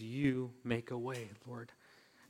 you make a way, Lord.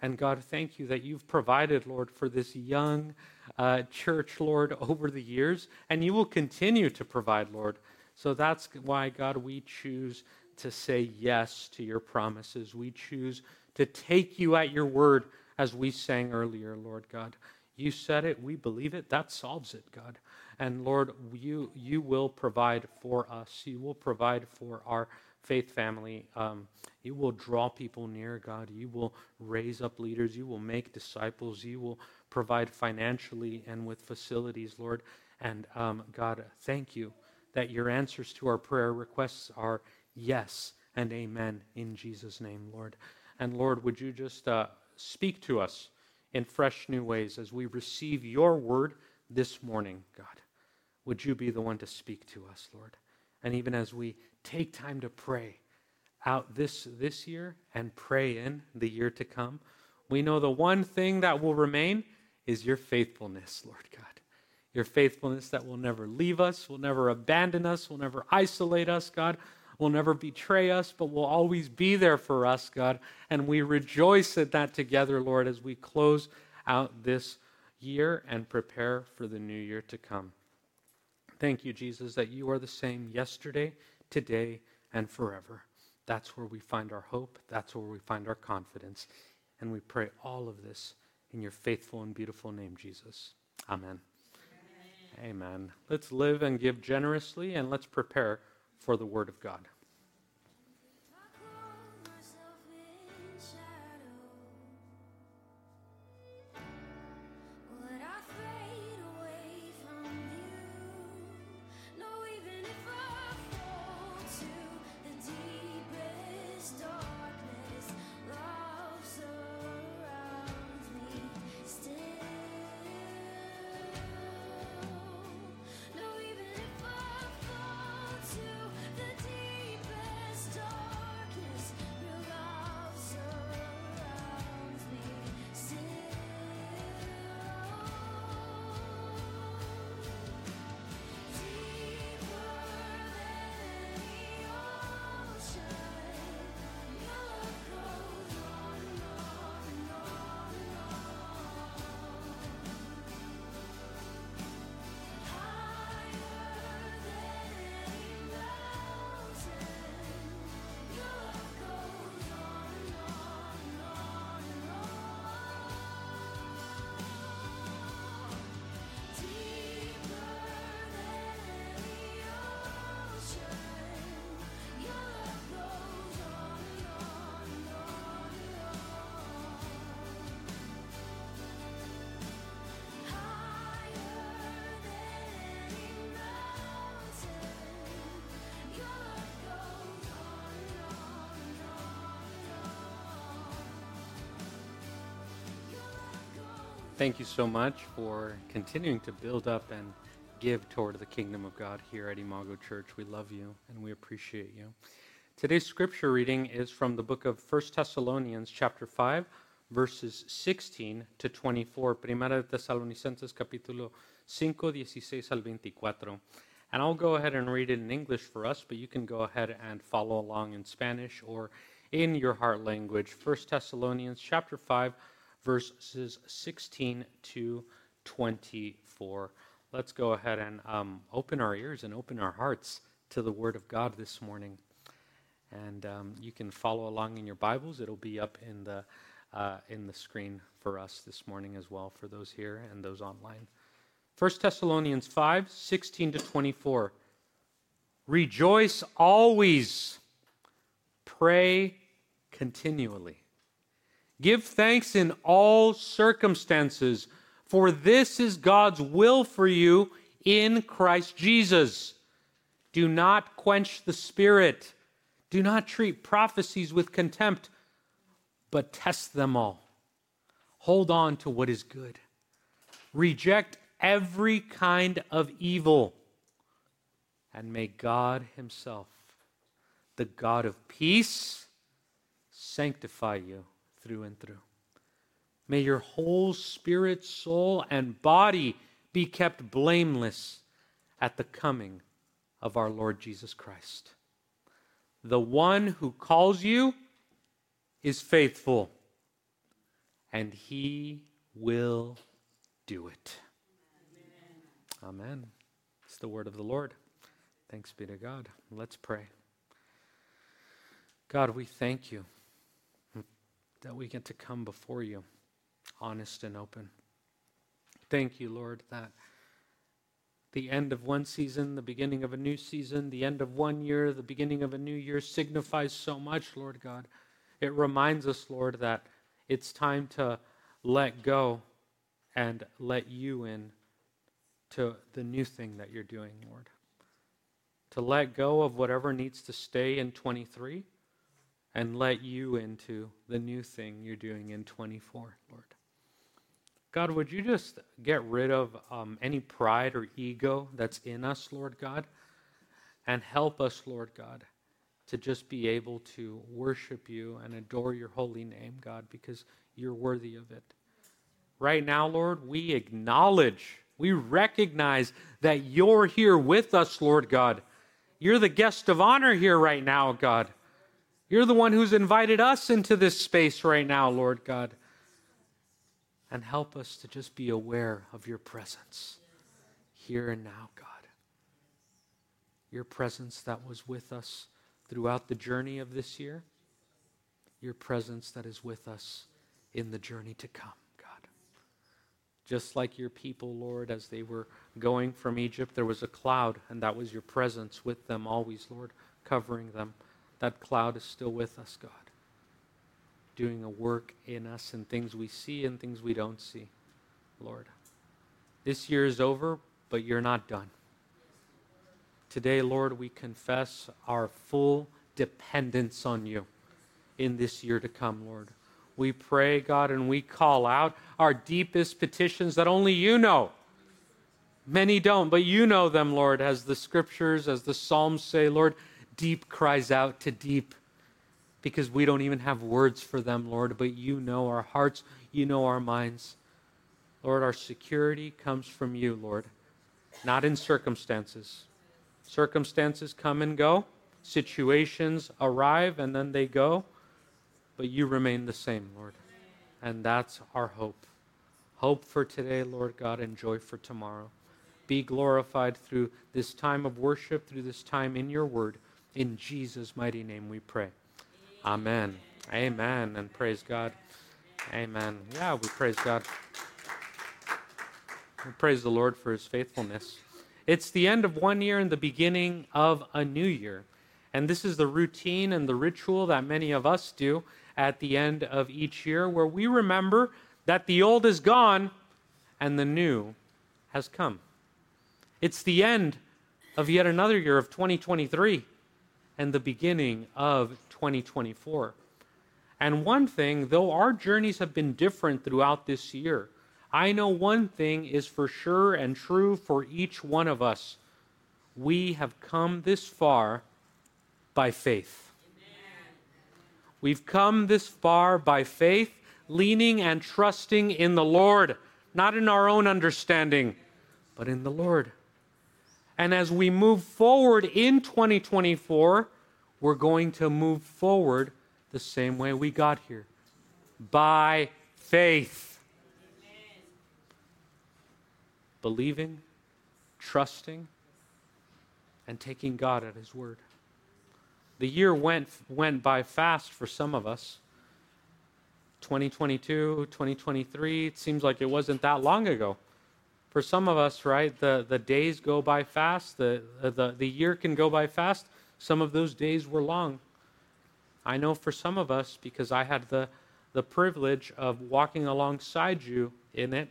And God, thank you that you've provided, Lord, for this young uh, church, Lord, over the years, and you will continue to provide, Lord. So that's why, God, we choose to say yes to your promises. We choose to take you at your word, as we sang earlier, Lord God. You said it, we believe it, that solves it, God. And Lord, you, you will provide for us, you will provide for our faith family. Um, you will draw people near, God. You will raise up leaders. You will make disciples. You will provide financially and with facilities, Lord. And um, God, thank you that your answers to our prayer requests are yes and amen in Jesus' name, Lord. And Lord, would you just uh, speak to us in fresh new ways as we receive your word this morning, God? Would you be the one to speak to us, Lord? And even as we take time to pray out this, this year and pray in the year to come, we know the one thing that will remain is your faithfulness, Lord God. Your faithfulness that will never leave us, will never abandon us, will never isolate us, God, will never betray us, but will always be there for us, God. And we rejoice at that together, Lord, as we close out this year and prepare for the new year to come. Thank you, Jesus, that you are the same yesterday, today, and forever. That's where we find our hope. That's where we find our confidence. And we pray all of this in your faithful and beautiful name, Jesus. Amen. Amen. Amen. Let's live and give generously, and let's prepare for the Word of God. Thank you so much for continuing to build up and give toward the kingdom of God here at Imago Church. We love you and we appreciate you. Today's scripture reading is from the book of 1 Thessalonians chapter 5 verses 16 to 24. Primera de Tesalonicenses capítulo 5 16 al 24. And I'll go ahead and read it in English for us, but you can go ahead and follow along in Spanish or in your heart language. 1 Thessalonians chapter 5 verses 16 to 24. Let's go ahead and um, open our ears and open our hearts to the Word of God this morning. And um, you can follow along in your Bibles. It'll be up in the, uh, in the screen for us this morning as well, for those here and those online. 1 Thessalonians 5 16 to 24. Rejoice always, pray continually. Give thanks in all circumstances, for this is God's will for you in Christ Jesus. Do not quench the Spirit. Do not treat prophecies with contempt, but test them all. Hold on to what is good. Reject every kind of evil. And may God Himself, the God of peace, sanctify you through and through. May your whole spirit, soul, and body be kept blameless at the coming of our Lord Jesus Christ. The one who calls you is faithful, and he will do it. Amen. Amen. It's the word of the Lord. Thanks be to God. Let's pray. God, we thank you that we get to come before you honest and open. Thank you, Lord, that the end of one season, the beginning of a new season, the end of one year, the beginning of a new year signifies so much, Lord God. It reminds us, Lord, that it's time to let go and let you in to the new thing that you're doing, Lord. To let go of whatever needs to stay in 23 and let you into the new thing you're doing in 24, Lord. God, would you just get rid of um, any pride or ego that's in us, Lord God, and help us, Lord God, to just be able to worship you and adore your holy name, God, because you're worthy of it. Right now, Lord, we acknowledge, we recognize that you're here with us, Lord God. You're the guest of honor here right now, God. You're the one who's invited us into this space right now, Lord God and help us to just be aware of your presence here and now, God. Your presence that was with us throughout the journey of this year, your presence that is with us in the journey to come, God. Just like your people, Lord, as they were going from Egypt, there was a cloud, and that was your presence with them always, Lord, covering them. That cloud is still with us, God doing a work in us and things we see and things we don't see, Lord. This year is over, but you're not done. Today, Lord, we confess our full dependence on you in this year to come, Lord. We pray, God, and we call out our deepest petitions that only you know. Many don't, but you know them, Lord, as the scriptures, as the Psalms say, Lord, deep cries out to deep because we don't even have words for them, Lord, but you know our hearts, you know our minds. Lord, our security comes from you, Lord, not in circumstances. Circumstances come and go, situations arrive and then they go, but you remain the same, Lord. And that's our hope. Hope for today, Lord God, and joy for tomorrow. Be glorified through this time of worship, through this time in your word. In Jesus' mighty name we pray. Amen. Amen. And praise God. Amen. Yeah, we praise God. We praise the Lord for his faithfulness. It's the end of one year and the beginning of a new year. And this is the routine and the ritual that many of us do at the end of each year, where we remember that the old is gone and the new has come. It's the end of yet another year of 2023 and the beginning of 2024. And one thing, though our journeys have been different throughout this year, I know one thing is for sure and true for each one of us. We have come this far by faith. Amen. We've come this far by faith, leaning and trusting in the Lord, not in our own understanding, but in the Lord. And as we move forward in 2024, we're going to move forward the same way we got here by faith. Amen. Believing, trusting, and taking God at His word. The year went, went by fast for some of us. 2022, 2023, it seems like it wasn't that long ago. For some of us, right, the, the days go by fast, the, uh, the, the year can go by fast. Some of those days were long. I know for some of us, because I had the, the privilege of walking alongside you in it,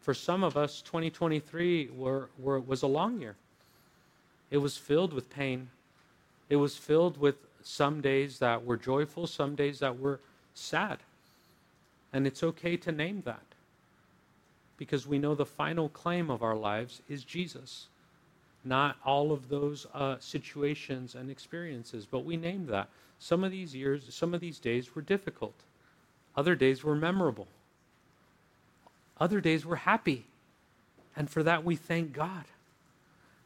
for some of us, 2023 were, were, was a long year. It was filled with pain. It was filled with some days that were joyful, some days that were sad. And it's okay to name that because we know the final claim of our lives is Jesus not all of those uh, situations and experiences, but we named that. Some of these years, some of these days were difficult. Other days were memorable. Other days were happy. And for that, we thank God.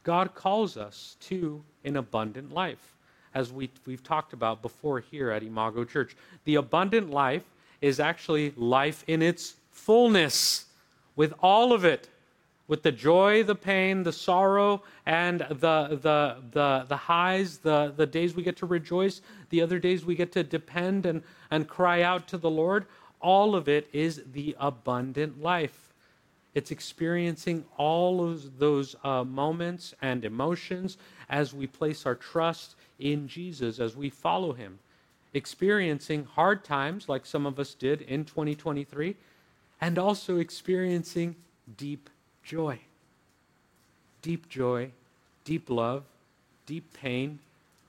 God calls us to an abundant life. as we, we've talked about before here at Imago Church. The abundant life is actually life in its fullness, with all of it, with the joy, the pain, the sorrow, and the, the, the, the highs, the, the days we get to rejoice, the other days we get to depend and, and cry out to the Lord. All of it is the abundant life. It's experiencing all of those uh, moments and emotions as we place our trust in Jesus, as we follow him. Experiencing hard times like some of us did in 2023, and also experiencing deep joy. Deep joy, deep love, deep pain,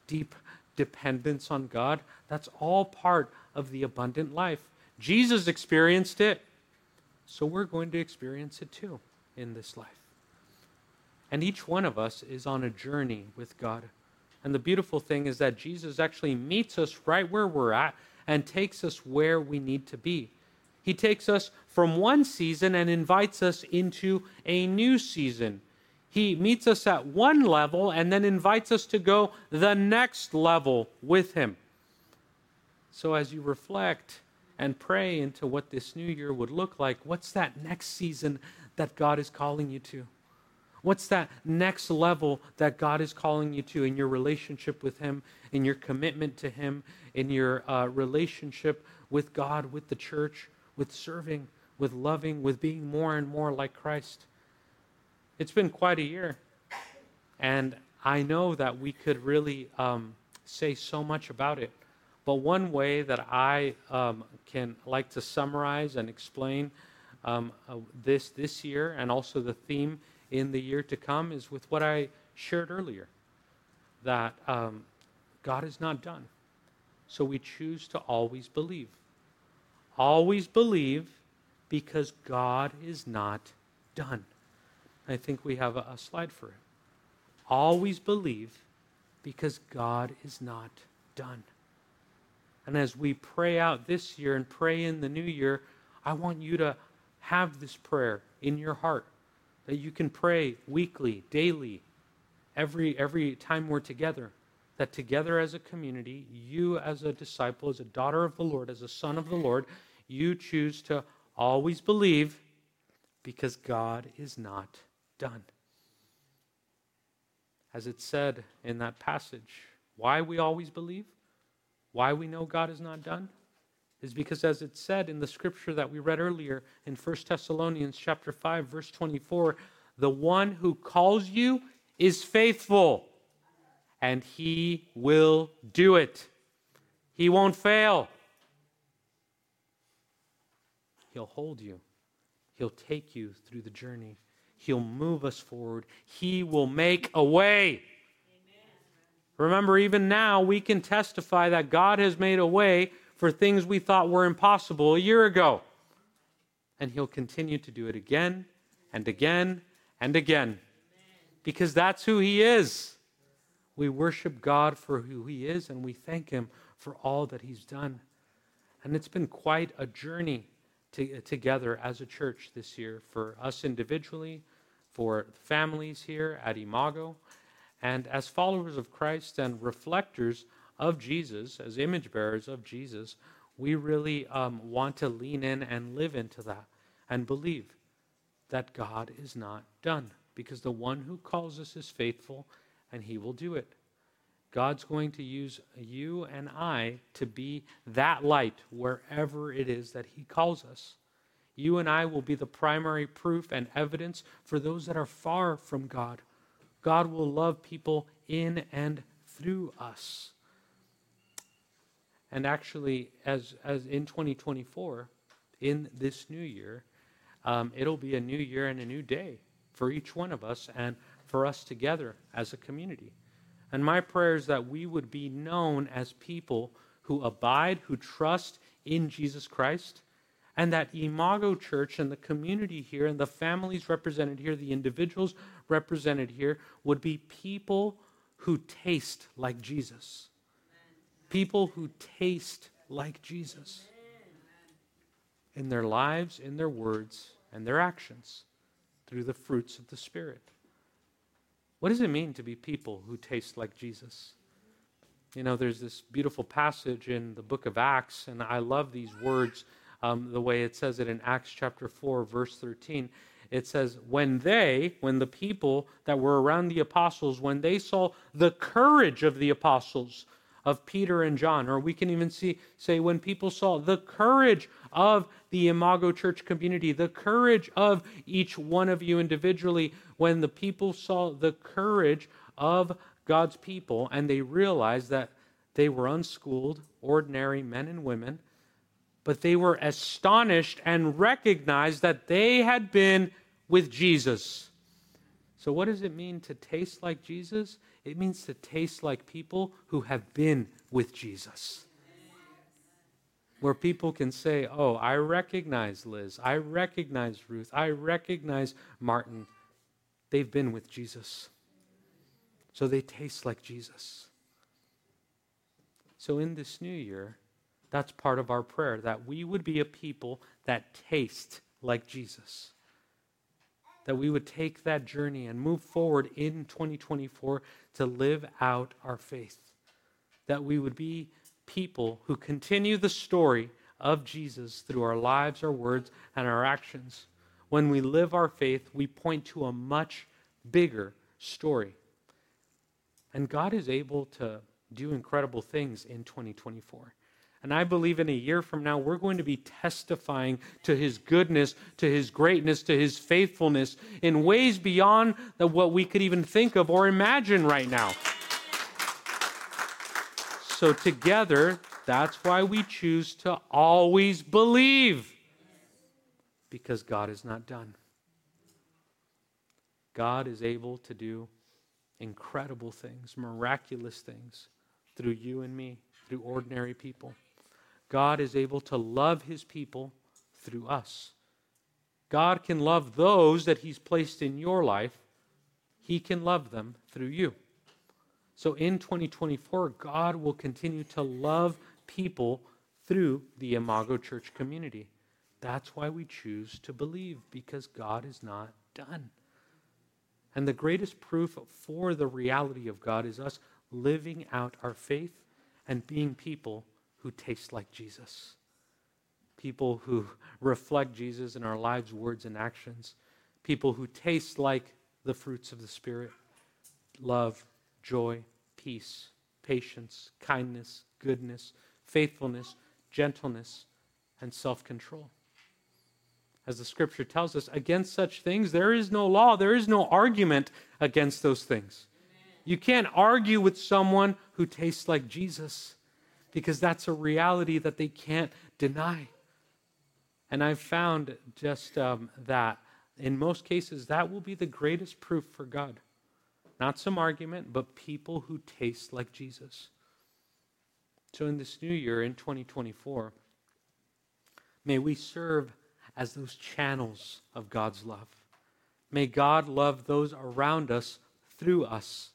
deep dependence on God. That's all part of the abundant life. Jesus experienced it. So we're going to experience it too in this life. And each one of us is on a journey with God. And the beautiful thing is that Jesus actually meets us right where we're at and takes us where we need to be. He takes us from one season and invites us into a new season. He meets us at one level and then invites us to go the next level with Him. So as you reflect, and pray into what this new year would look like. What's that next season that God is calling you to? What's that next level that God is calling you to in your relationship with Him, in your commitment to Him, in your uh, relationship with God, with the church, with serving, with loving, with being more and more like Christ? It's been quite a year. And I know that we could really um, say so much about it. But one way that I um, can like to summarize and explain um, uh, this this year and also the theme in the year to come is with what I shared earlier that um, God is not done. So we choose to always believe. Always believe because God is not done. I think we have a, a slide for it. Always believe because God is not done. And as we pray out this year and pray in the new year, I want you to have this prayer in your heart that you can pray weekly, daily, every every time we're together. That together as a community, you as a disciple, as a daughter of the Lord, as a son of the Lord, you choose to always believe because God is not done. As it said in that passage, why we always believe? Why we know God is not done is because as it said in the scripture that we read earlier in 1 Thessalonians chapter 5 verse 24, the one who calls you is faithful and he will do it. He won't fail. He'll hold you. He'll take you through the journey. He'll move us forward. He will make a way. Remember, even now, we can testify that God has made a way for things we thought were impossible a year ago. And He'll continue to do it again and again and again because that's who He is. We worship God for who He is and we thank Him for all that He's done. And it's been quite a journey to, together as a church this year for us individually, for families here at Imago and as followers of Christ and reflectors of Jesus, as image bearers of Jesus, we really um, want to lean in and live into that and believe that God is not done because the one who calls us is faithful and he will do it. God's going to use you and I to be that light wherever it is that he calls us. You and I will be the primary proof and evidence for those that are far from God God will love people in and through us. And actually, as, as in 2024, in this new year, um, it'll be a new year and a new day for each one of us and for us together as a community. And my prayer is that we would be known as people who abide, who trust in Jesus Christ, and that Imago Church and the community here and the families represented here, the individuals represented here, would be people who taste like Jesus. People who taste like Jesus in their lives, in their words, and their actions through the fruits of the Spirit. What does it mean to be people who taste like Jesus? You know, there's this beautiful passage in the book of Acts, and I love these words, um, the way it says it in Acts chapter 4, verse 13. It says, When they, when the people that were around the apostles, when they saw the courage of the apostles, of Peter and John, or we can even see say when people saw the courage of the Imago Church community, the courage of each one of you individually, when the people saw the courage of God's people and they realized that they were unschooled, ordinary men and women, but they were astonished and recognized that they had been with Jesus. So, what does it mean to taste like Jesus? It means to taste like people who have been with Jesus. Where people can say, Oh, I recognize Liz. I recognize Ruth. I recognize Martin. They've been with Jesus. So they taste like Jesus. So in this new year, that's part of our prayer that we would be a people that taste like Jesus. That we would take that journey and move forward in 2024 to live out our faith. That we would be people who continue the story of Jesus through our lives, our words, and our actions. When we live our faith, we point to a much bigger story. And God is able to do incredible things in 2024. And I believe in a year from now, we're going to be testifying to his goodness, to his greatness, to his faithfulness in ways beyond what we could even think of or imagine right now. So, together, that's why we choose to always believe, because God is not done. God is able to do incredible things, miraculous things through you and me, through ordinary people. God is able to love his people through us. God can love those that he's placed in your life. He can love them through you. So in 2024, God will continue to love people through the Imago Church community. That's why we choose to believe, because God is not done. And the greatest proof for the reality of God is us living out our faith and being people who taste like Jesus. People who reflect Jesus in our lives, words, and actions. People who taste like the fruits of the Spirit love, joy, peace, patience, kindness, goodness, faithfulness, gentleness, and self control as the scripture tells us, against such things there is no law. There is no argument against those things. You can't argue with someone who tastes like Jesus because that's a reality that they can't deny. And I've found just um, that in most cases, that will be the greatest proof for God. Not some argument, but people who taste like Jesus. So in this new year, in 2024, may we serve as those channels of God's love. May God love those around us through us.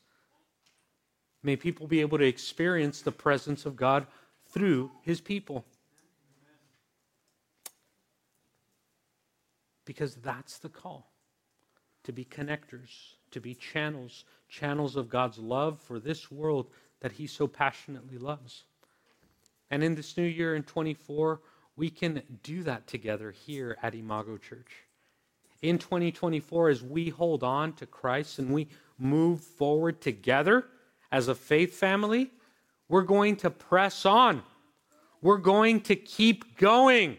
May people be able to experience the presence of God through his people. Because that's the call to be connectors, to be channels, channels of God's love for this world that he so passionately loves. And in this new year in 24, we can do that together here at Imago Church. In 2024, as we hold on to Christ and we move forward together as a faith family, we're going to press on. We're going to keep going.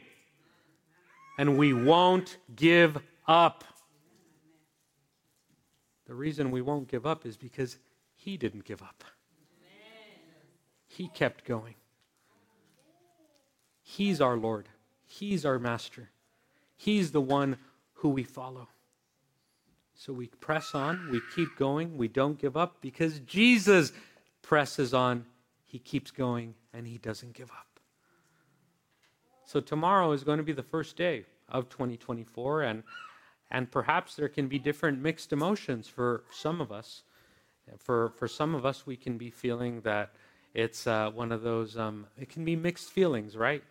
And we won't give up. The reason we won't give up is because He didn't give up, He kept going. He's our Lord, He's our Master, He's the one who we follow. So we press on, we keep going, we don't give up because Jesus presses on, He keeps going, and He doesn't give up. So tomorrow is going to be the first day of 2024, and and perhaps there can be different mixed emotions for some of us. For for some of us, we can be feeling that it's uh, one of those. Um, it can be mixed feelings, right?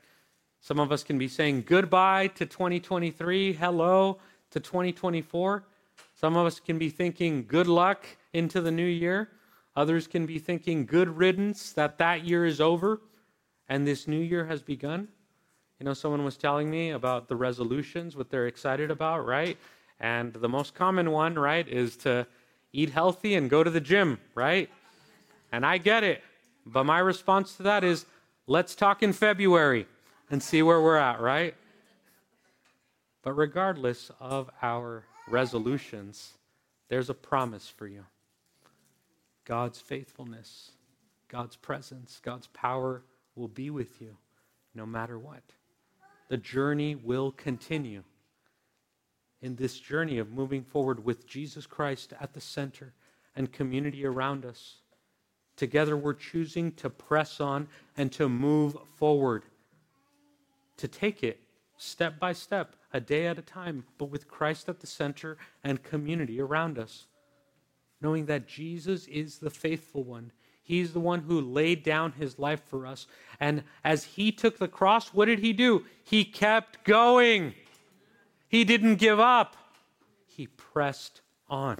Some of us can be saying goodbye to 2023, hello to 2024. Some of us can be thinking good luck into the new year. Others can be thinking good riddance that that year is over and this new year has begun. You know, someone was telling me about the resolutions, what they're excited about, right? And the most common one, right, is to eat healthy and go to the gym, right? And I get it. But my response to that is let's talk in February and see where we're at, right? But regardless of our resolutions, there's a promise for you God's faithfulness, God's presence, God's power will be with you no matter what. The journey will continue. In this journey of moving forward with Jesus Christ at the center and community around us, together we're choosing to press on and to move forward, to take it step by step, a day at a time, but with Christ at the center and community around us. Knowing that Jesus is the faithful one. He's the one who laid down his life for us. And as he took the cross, what did he do? He kept going. He didn't give up, he pressed on.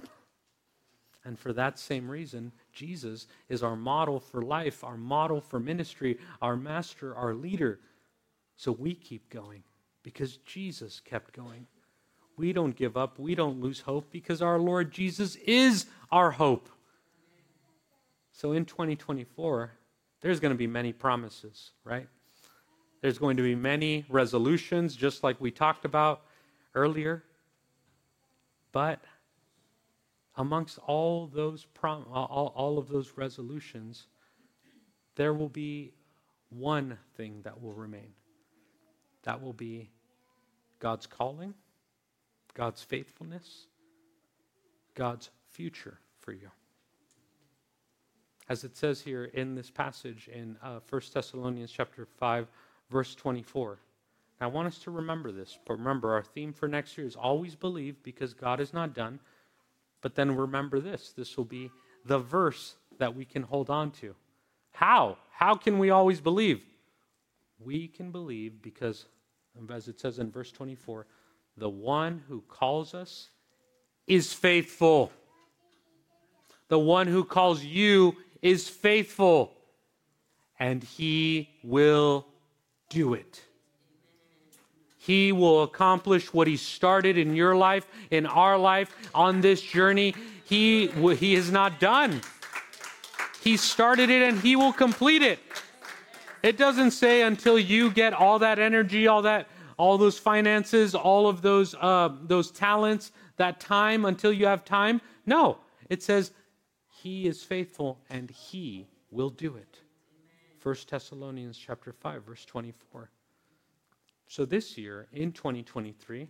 And for that same reason, Jesus is our model for life, our model for ministry, our master, our leader. So we keep going because Jesus kept going. We don't give up, we don't lose hope because our Lord Jesus is our hope. So in 2024, there's going to be many promises, right? There's going to be many resolutions, just like we talked about earlier. But amongst all those prom- all, all of those resolutions, there will be one thing that will remain. That will be God's calling, God's faithfulness, God's future for you. As it says here in this passage in uh, 1 Thessalonians chapter 5, verse 24. Now, I want us to remember this. But remember, our theme for next year is always believe because God is not done. But then remember this this will be the verse that we can hold on to. How? How can we always believe? We can believe because, as it says in verse 24, the one who calls us is faithful. The one who calls you is faithful, and he will do it. He will accomplish what He started in your life, in our life, on this journey. He, he is not done. He started it and He will complete it. It doesn't say until you get all that energy, all that, all those finances, all of those, uh, those talents, that time until you have time. No, it says He is faithful and He will do it. 1 Thessalonians chapter 5, verse 24. So this year, in 2023,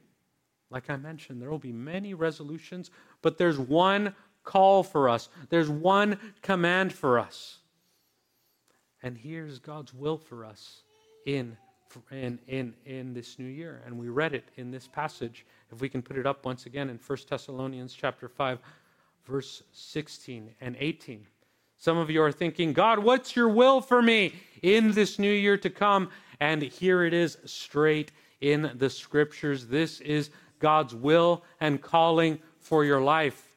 like I mentioned, there will be many resolutions, but there's one call for us, there's one command for us. And here's God's will for us in, in, in, in this new year. And we read it in this passage. If we can put it up once again in 1 Thessalonians chapter 5, verse 16 and 18. Some of you are thinking, God, what's your will for me in this new year to come? And here it is straight in the scriptures. This is God's will and calling for your life.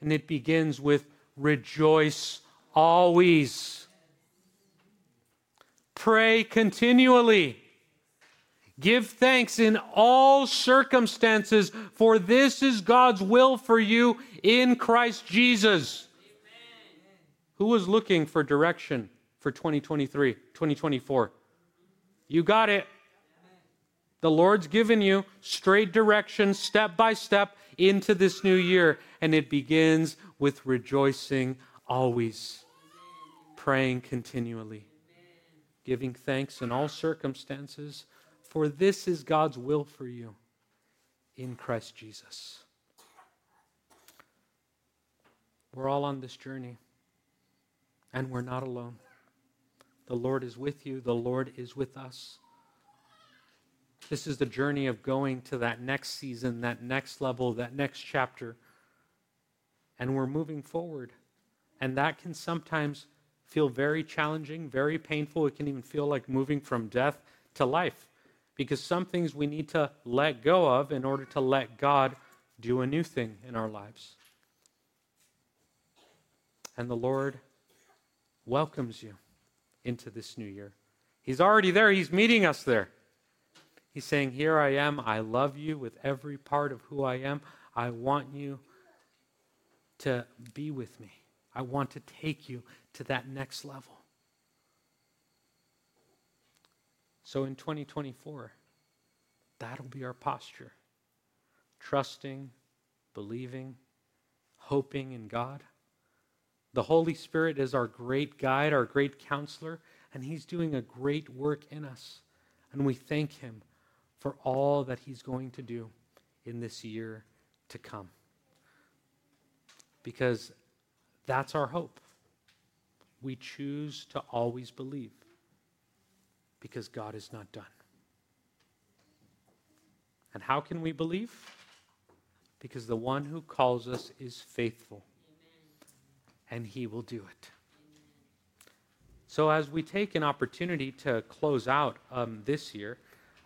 And it begins with rejoice always. Pray continually. Give thanks in all circumstances, for this is God's will for you in Christ Jesus. Amen. Who was looking for direction for 2023, 2024? You got it. The Lord's given you straight direction, step by step, into this new year. And it begins with rejoicing always, praying continually, giving thanks in all circumstances, for this is God's will for you in Christ Jesus. We're all on this journey, and we're not alone. The Lord is with you, the Lord is with us. This is the journey of going to that next season, that next level, that next chapter. And we're moving forward. And that can sometimes feel very challenging, very painful. It can even feel like moving from death to life because some things we need to let go of in order to let God do a new thing in our lives. And the Lord welcomes you into this new year. He's already there, He's meeting us there. He's saying, Here I am. I love you with every part of who I am. I want you to be with me. I want to take you to that next level. So in 2024, that'll be our posture trusting, believing, hoping in God. The Holy Spirit is our great guide, our great counselor, and He's doing a great work in us. And we thank Him for all that He's going to do in this year to come. Because that's our hope. We choose to always believe because God is not done. And how can we believe? Because the one who calls us is faithful, and he will do it. So, as we take an opportunity to close out um, this year,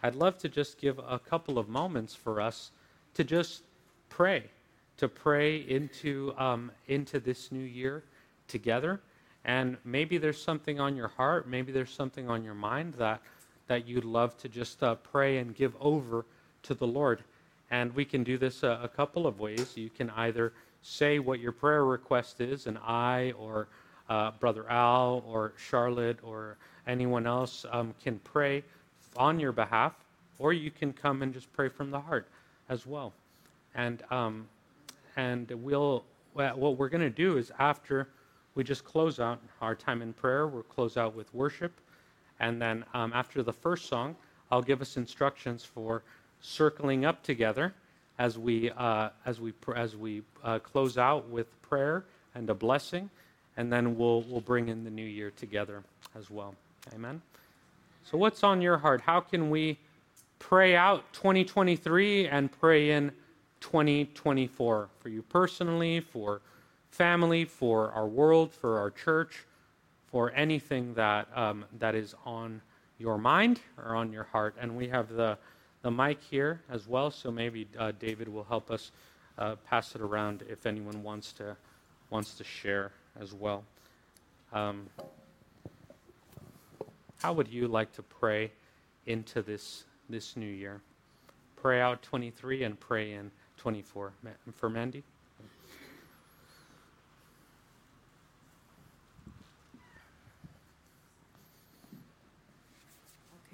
I'd love to just give a couple of moments for us to just pray, to pray into, um, into this new year together. And maybe there's something on your heart, maybe there's something on your mind that, that you'd love to just uh, pray and give over to the Lord. And we can do this a, a couple of ways. You can either say what your prayer request is, and I or uh, Brother Al or Charlotte or anyone else um, can pray on your behalf, or you can come and just pray from the heart as well. And um, and we'll what we're going to do is after we just close out our time in prayer, we'll close out with worship, and then um, after the first song, I'll give us instructions for circling up together as we uh, as we as we uh, close out with prayer and a blessing, and then we'll we'll bring in the new year together as well. Amen. So, what's on your heart? How can we pray out 2023 and pray in 2024 for you personally, for family, for our world, for our church, for anything that um, that is on your mind or on your heart? And we have the the mic here as well, so maybe uh, David will help us uh, pass it around if anyone wants to wants to share as well. Um, how would you like to pray into this this new year? Pray out 23 and pray in 24. For Mandy?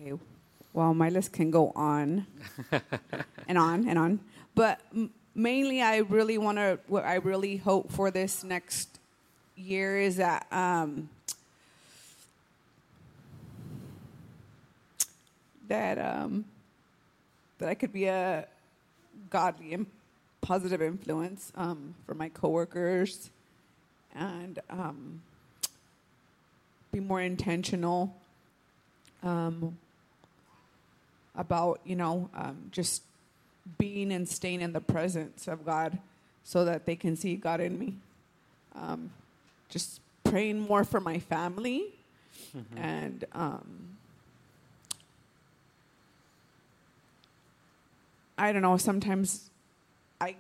Okay. Well, my list can go on and on and on, but mainly I really want to. What I really hope for this next year is that um, that um, that I could be a godly and positive influence um, for my coworkers, and um, be more intentional um, about you know um, just being and staying in the presence of God, so that they can see God in me. Um, just praying more for my family, mm-hmm. and I don't know. Sometimes I,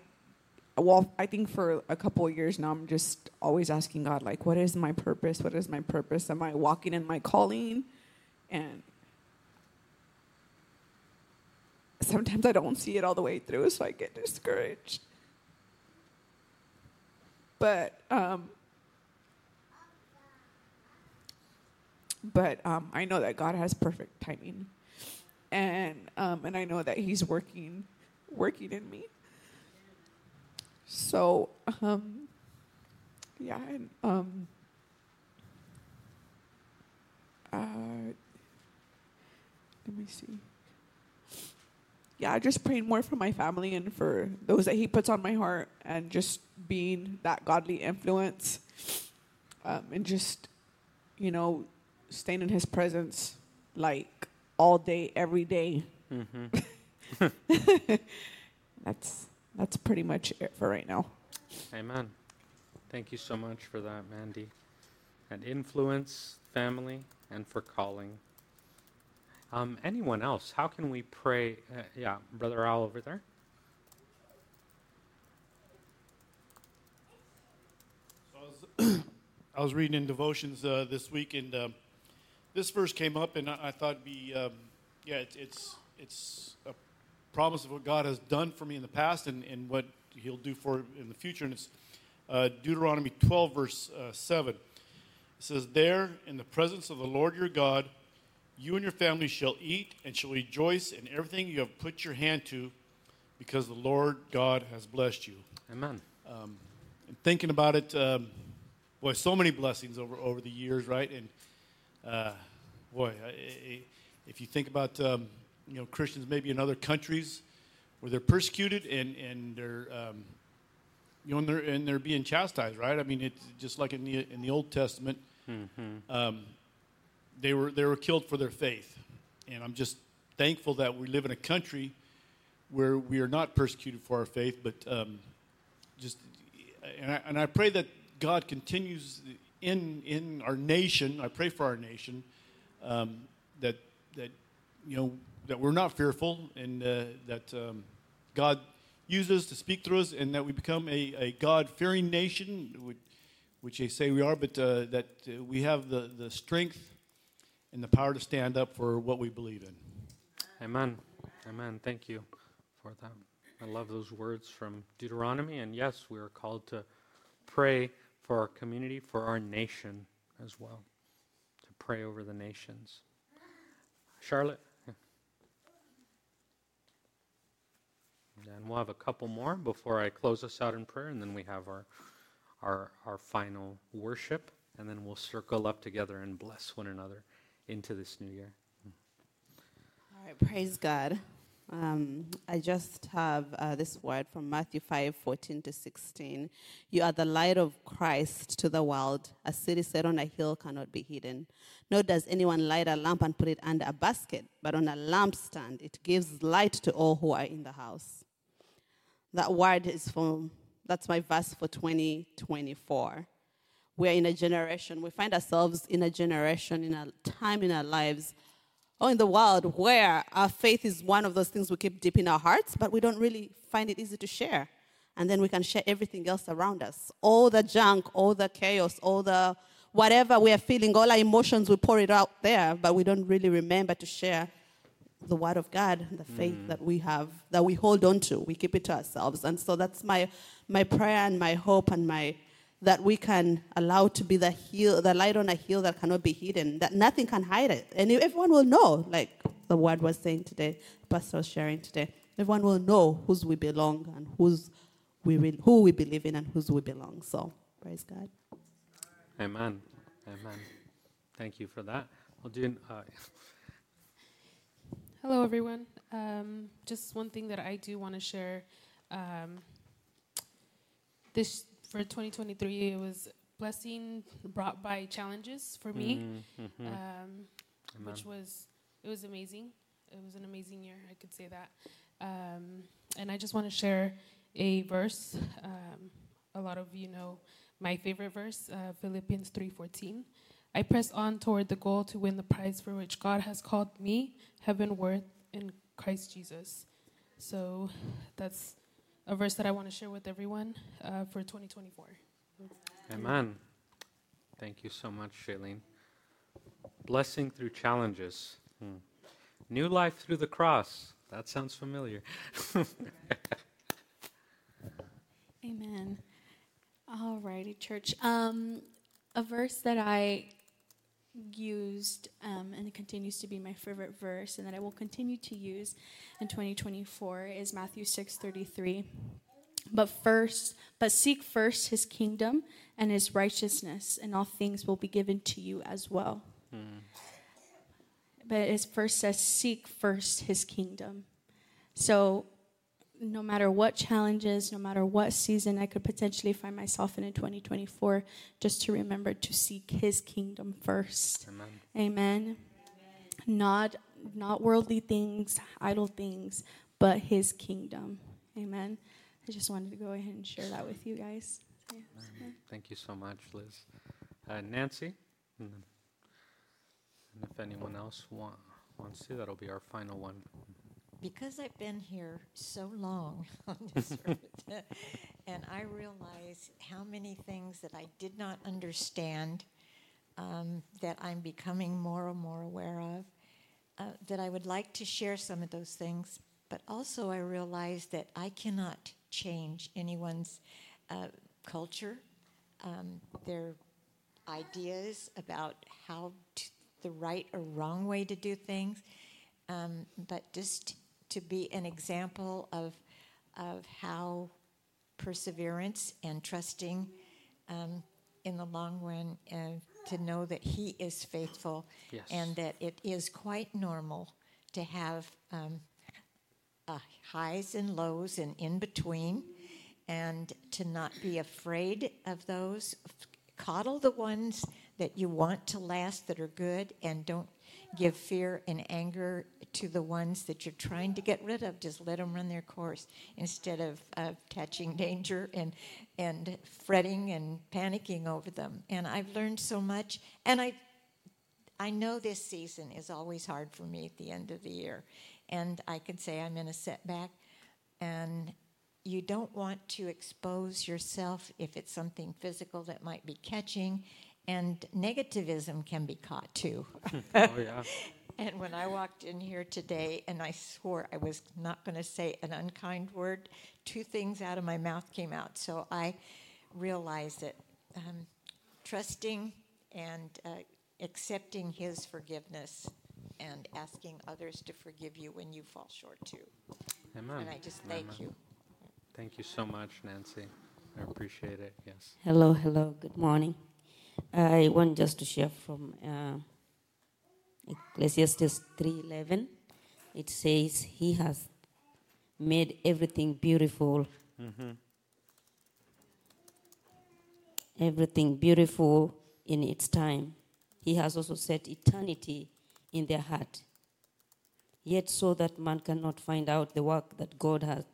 well, I think for a couple of years now, I'm just always asking God, like, what is my purpose? What is my purpose? Am I walking in my calling? And sometimes I don't see it all the way through, so I get discouraged. But, um, but um, I know that God has perfect timing and um, and I know that He's working working in me. So um, yeah, and um, uh, let me see. Yeah, I just praying more for my family and for those that He puts on my heart, and just being that godly influence, um, and just you know, staying in His presence, like all day, every day. Mm-hmm. that's that's pretty much it for right now. Amen. Thank you so much for that, Mandy. And influence, family, and for calling. Um, anyone else? How can we pray? Uh, yeah, Brother Al over there. So I was, I was reading in devotions uh, this week, and um, this verse came up, and I, I thought, it'd be um, yeah, it's, it's it's a promise of what God has done for me in the past, and, and what He'll do for in the future. And it's uh, Deuteronomy 12, verse uh, 7. It says, "There, in the presence of the Lord your God, you and your family shall eat and shall rejoice in everything you have put your hand to, because the Lord God has blessed you." Amen. Um, and thinking about it, um, boy, so many blessings over over the years, right? And uh, boy, I, I, if you think about um, you know Christians maybe in other countries where they're persecuted and and they're um, you know and they're and they're being chastised, right? I mean, it's just like in the in the Old Testament, um, they were they were killed for their faith, and I'm just thankful that we live in a country where we are not persecuted for our faith, but um, just and I, and I pray that God continues in in our nation. I pray for our nation um, that that you know that we're not fearful and uh, that um, God uses to speak through us, and that we become a, a God fearing nation, which, which they say we are, but uh, that uh, we have the, the strength and the power to stand up for what we believe in. Amen. Amen. Thank you for that. I love those words from Deuteronomy. And yes, we are called to pray for our community, for our nation as well, to pray over the nations. Charlotte? And we'll have a couple more before I close us out in prayer, and then we have our, our, our final worship, and then we'll circle up together and bless one another into this new year. All right, praise God. Um, I just have uh, this word from Matthew 5 14 to 16. You are the light of Christ to the world. A city set on a hill cannot be hidden. Nor does anyone light a lamp and put it under a basket, but on a lampstand. It gives light to all who are in the house. That word is from, that's my verse for 2024. We're in a generation, we find ourselves in a generation, in a time in our lives or in the world where our faith is one of those things we keep deep in our hearts, but we don't really find it easy to share. And then we can share everything else around us. All the junk, all the chaos, all the whatever we are feeling, all our emotions, we pour it out there, but we don't really remember to share the word of God, the faith mm. that we have, that we hold on to. We keep it to ourselves. And so that's my my prayer and my hope and my that we can allow to be the hill, the light on a hill that cannot be hidden, that nothing can hide it. And everyone will know, like the word was saying today, Pastor was sharing today. Everyone will know whose we belong and whose we will, who we believe in and whose we belong. So praise God. Amen. Amen. Thank you for that. We'll do. Uh, Hello, everyone. Um, just one thing that I do want to share. Um, this for 2023, it was blessing brought by challenges for me, mm, mhm. um, which was it was amazing. It was an amazing year. I could say that. Um, and I just want to share a verse. Um, a lot of you know my favorite verse, uh, Philippians 3:14. I press on toward the goal to win the prize for which God has called me heavenward in Christ Jesus. So that's a verse that I want to share with everyone uh, for 2024. Amen. Thank you so much, Shailene. Blessing through challenges. Hmm. New life through the cross. That sounds familiar. Amen. All righty, church. Um, a verse that I used um, and it continues to be my favorite verse, and that I will continue to use in 2024 is Matthew 6:33. But first, but seek first His kingdom and His righteousness, and all things will be given to you as well. But it first says, seek first His kingdom. So no matter what challenges, no matter what season I could potentially find myself in in 2024, just to remember to seek His kingdom first. Amen. Amen. Not not worldly things, idle things, but His kingdom. Amen. I just wanted to go ahead and share that with you guys. Yeah. Thank you so much, Liz. Uh, Nancy? And, and if anyone else want, wants to, that'll be our final one. Because I've been here so long on this earth, and I realize how many things that I did not understand um, that I'm becoming more and more aware of, uh, that I would like to share some of those things. But also, I realize that I cannot change anyone's uh, culture, um, their ideas about how to, the right or wrong way to do things, um, but just to be an example of of how perseverance and trusting um, in the long run, uh, to know that He is faithful, Yes. and that it is quite normal to have um, uh, highs and lows and in between, and to not be afraid of those. Coddle the ones that you want to last that are good, and don't give fear and anger to the ones that you're trying to get rid of. Just let them run their course instead of uh, catching danger and and fretting and panicking over them. And I've learned so much, and I I know this season is always hard for me at the end of the year, and I can say I'm in a setback, and you don't want to expose yourself if it's something physical that might be catching, and negativism can be caught too. oh, yeah. And when I walked in here today and I swore I was not going to say an unkind word, two things out of my mouth came out. So I realized that um, trusting and uh, accepting His forgiveness and asking others to forgive you when you fall short too. Amen. And I just thank Amen. you. Thank you so much, Nancy. I appreciate it. Yes. Hello, hello, good morning. I want just to share from uh, Ecclesiastes 3:11. It says, "He has made everything beautiful, Mm-hmm. everything beautiful in its time. He has also set eternity in their heart. Yet so that man cannot find out the work that God has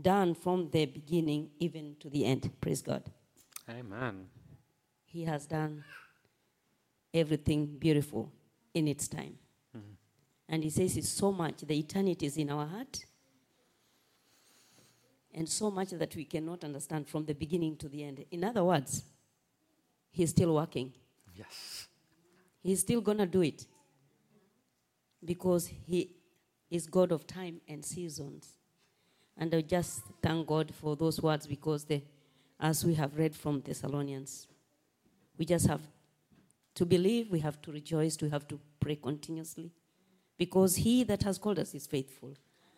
done from the beginning even to the end. Praise God." Amen. He has done everything beautiful in its time. Mhm. And he says it's so much, the eternity is in our heart, and so much that we cannot understand from the beginning to the end. In other words, he's still working. Yes. He's still going to do it because he is God of time and seasons. And I just thank God for those words because they, as we have read from Thessalonians, we just have to believe, we have to rejoice, we have to pray continuously because he that has called us is faithful.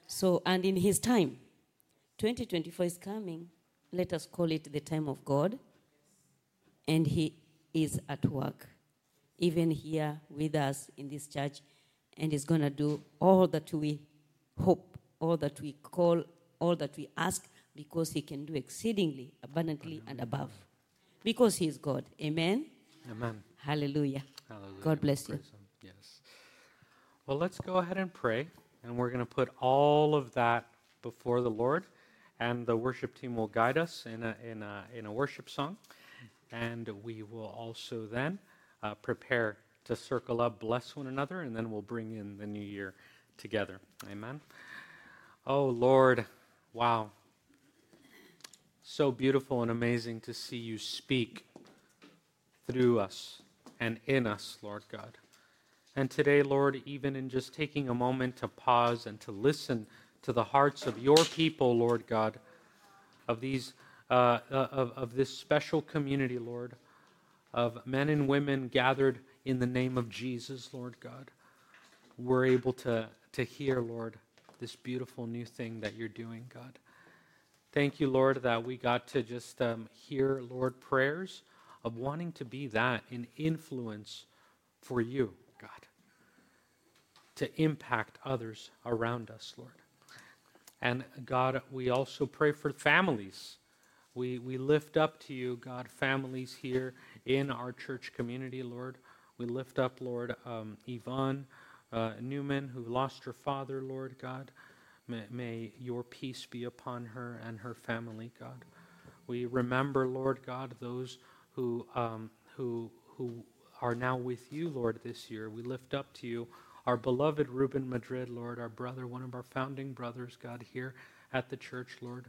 So, and in his time, 2024 is coming. Let us call it the time of God. And he is at work, even here with us in this church, and is going to do all that we hope, all that we call, all that we ask, because he can do exceedingly, abundantly, and above. Because he is God. Amen. Amen. Hallelujah. Hallelujah. God bless you. Yes. Well, let's go ahead and pray, and we're going to put all of that before the Lord, and the worship team will guide us in a in a in a worship song, and we will also then uh, prepare to circle up, bless one another, and then we'll bring in the new year together. Amen. Oh Lord, wow. So beautiful and amazing to see you speak through us and in us, Lord God. And today, Lord, even in just taking a moment to pause and to listen to the hearts of your people, Lord God, of these uh, uh, of, of this special community, Lord, of men and women gathered in the name of Jesus, Lord God, we're able to, to hear, Lord, this beautiful new thing that you're doing, God. Thank you, Lord, that we got to just um, hear, Lord, prayers of wanting to be that, an influence for you, God, to impact others around us, Lord. And God, we also pray for families. We, we lift up to you, God, families here in our church community, Lord. We lift up, Lord, um, Yvonne uh, Newman, who lost her father, Lord God. May, may your peace be upon her and her family, God. We remember, Lord God, those who, um, who, who are now with you, Lord, this year. We lift up to you our beloved Ruben Madrid, Lord, our brother, one of our founding brothers, God, here at the church, Lord.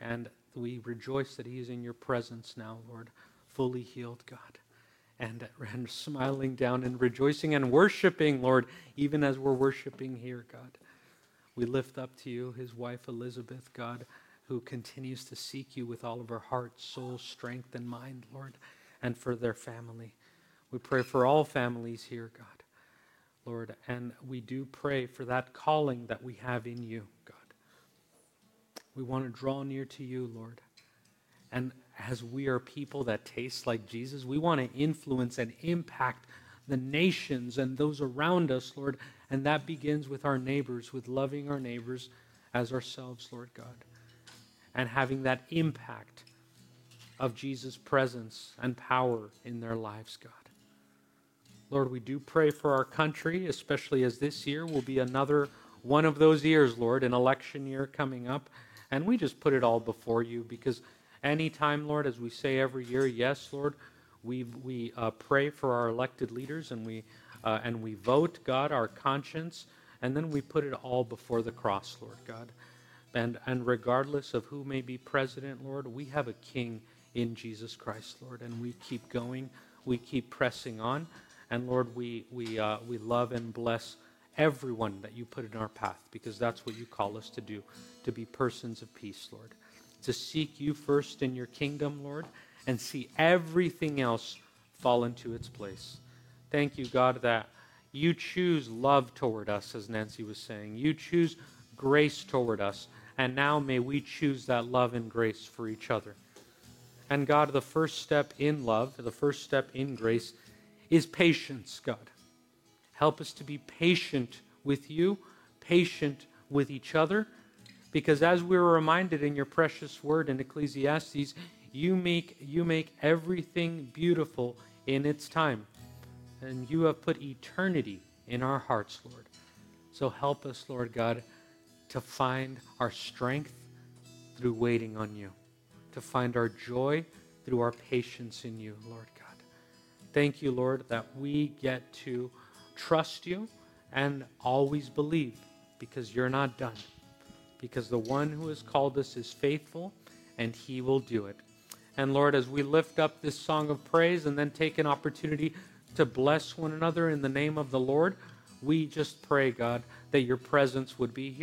And we rejoice that he is in your presence now, Lord, fully healed, God. And, and smiling down and rejoicing and worshiping, Lord, even as we're worshiping here, God. We lift up to you his wife, Elizabeth, God, who continues to seek you with all of her heart, soul, strength, and mind, Lord, and for their family. We pray for all families here, God, Lord, and we do pray for that calling that we have in you, God. We want to draw near to you, Lord. And as we are people that taste like Jesus, we want to influence and impact the nations and those around us, Lord. And that begins with our neighbors, with loving our neighbors as ourselves, Lord God. And having that impact of Jesus' presence and power in their lives, God. Lord, we do pray for our country, especially as this year will be another one of those years, Lord, an election year coming up. And we just put it all before you because anytime, Lord, as we say every year, yes, Lord, we, we uh, pray for our elected leaders and we, uh, and we vote, God, our conscience, and then we put it all before the cross, Lord God. And, and regardless of who may be president, Lord, we have a king in Jesus Christ, Lord, and we keep going, we keep pressing on, and Lord, we, we, uh, we love and bless everyone that you put in our path because that's what you call us to do, to be persons of peace, Lord. To seek you first in your kingdom, Lord, and see everything else fall into its place. Thank you, God, that you choose love toward us, as Nancy was saying. You choose grace toward us. And now may we choose that love and grace for each other. And God, the first step in love, the first step in grace, is patience, God. Help us to be patient with you, patient with each other, because as we were reminded in your precious word in Ecclesiastes, you make, you make everything beautiful in its time. And you have put eternity in our hearts, Lord. So help us, Lord God, to find our strength through waiting on you, to find our joy through our patience in you, Lord God. Thank you, Lord, that we get to trust you and always believe because you're not done. Because the one who has called us is faithful and he will do it. And Lord, as we lift up this song of praise and then take an opportunity to bless one another in the name of the Lord, we just pray, God, that your presence would be here.